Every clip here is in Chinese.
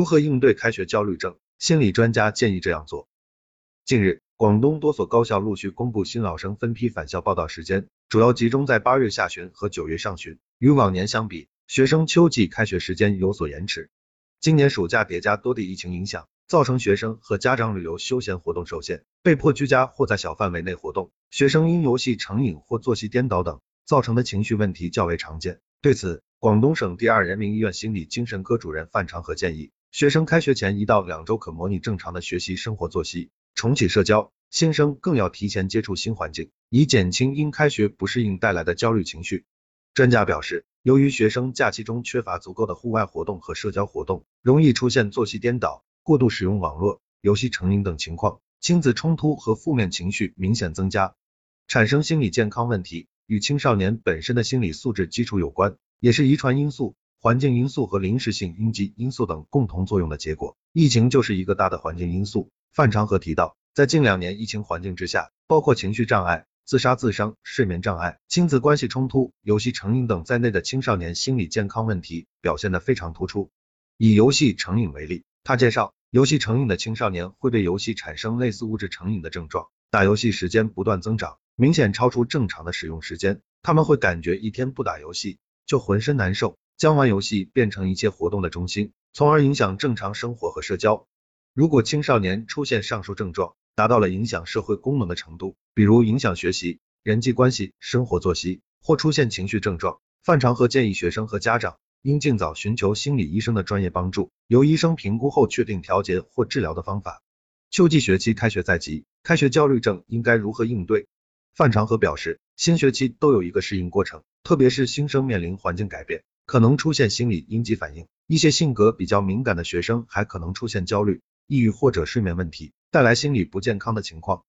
如何应对开学焦虑症？心理专家建议这样做。近日，广东多所高校陆续公布新老生分批返校报到时间，主要集中在八月下旬和九月上旬。与往年相比，学生秋季开学时间有所延迟。今年暑假叠加多地疫情影响，造成学生和家长旅游休闲活动受限，被迫居家或在小范围内活动。学生因游戏成瘾或作息颠倒等造成的情绪问题较为常见。对此，广东省第二人民医院心理精神科主任范长和建议，学生开学前一到两周可模拟正常的学习生活作息。重启社交，新生更要提前接触新环境，以减轻因开学不适应带来的焦虑情绪。专家表示，由于学生假期中缺乏足够的户外活动和社交活动，容易出现作息颠倒、过度使用网络、游戏成瘾等情况，亲子冲突和负面情绪明显增加，产生心理健康问题，与青少年本身的心理素质基础有关，也是遗传因素、环境因素和临时性应激因素等共同作用的结果。疫情就是一个大的环境因素。范长和提到，在近两年疫情环境之下，包括情绪障碍、自杀自伤、睡眠障碍、亲子关系冲突、游戏成瘾等在内的青少年心理健康问题表现得非常突出。以游戏成瘾为例，他介绍，游戏成瘾的青少年会对游戏产生类似物质成瘾的症状，打游戏时间不断增长，明显超出正常的使用时间。他们会感觉一天不打游戏就浑身难受，将玩游戏变成一切活动的中心，从而影响正常生活和社交。如果青少年出现上述症状，达到了影响社会功能的程度，比如影响学习、人际关系、生活作息，或出现情绪症状，范长和建议学生和家长应尽早寻求心理医生的专业帮助，由医生评估后确定调节或治疗的方法。秋季学期开学在即，开学焦虑症应该如何应对？范长和表示，新学期都有一个适应过程，特别是新生面临环境改变，可能出现心理应激反应，一些性格比较敏感的学生还可能出现焦虑。抑郁或者睡眠问题带来心理不健康的情况，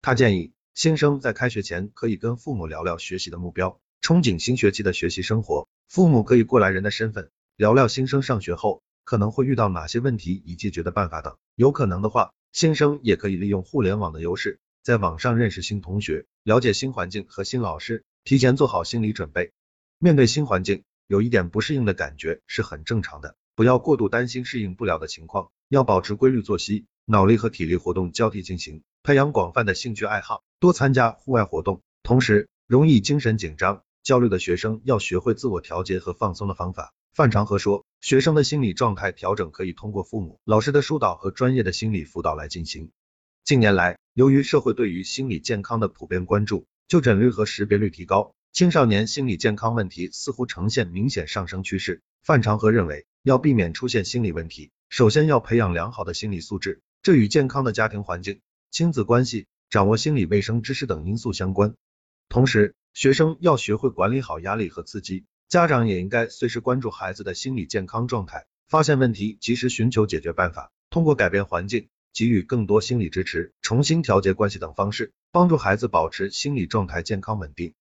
他建议新生在开学前可以跟父母聊聊学习的目标，憧憬新学期的学习生活。父母可以过来人的身份聊聊新生上学后可能会遇到哪些问题以解决的办法等。有可能的话，新生也可以利用互联网的优势，在网上认识新同学，了解新环境和新老师，提前做好心理准备。面对新环境，有一点不适应的感觉是很正常的，不要过度担心适应不了的情况。要保持规律作息，脑力和体力活动交替进行，培养广泛的兴趣爱好，多参加户外活动。同时，容易精神紧张、焦虑的学生要学会自我调节和放松的方法。范长和说，学生的心理状态调整可以通过父母、老师的疏导和专业的心理辅导来进行。近年来，由于社会对于心理健康的普遍关注，就诊率和识别率提高，青少年心理健康问题似乎呈现明显上升趋势。范长和认为，要避免出现心理问题。首先要培养良好的心理素质，这与健康的家庭环境、亲子关系、掌握心理卫生知识等因素相关。同时，学生要学会管理好压力和刺激，家长也应该随时关注孩子的心理健康状态，发现问题及时寻求解决办法，通过改变环境、给予更多心理支持、重新调节关系等方式，帮助孩子保持心理状态健康稳定。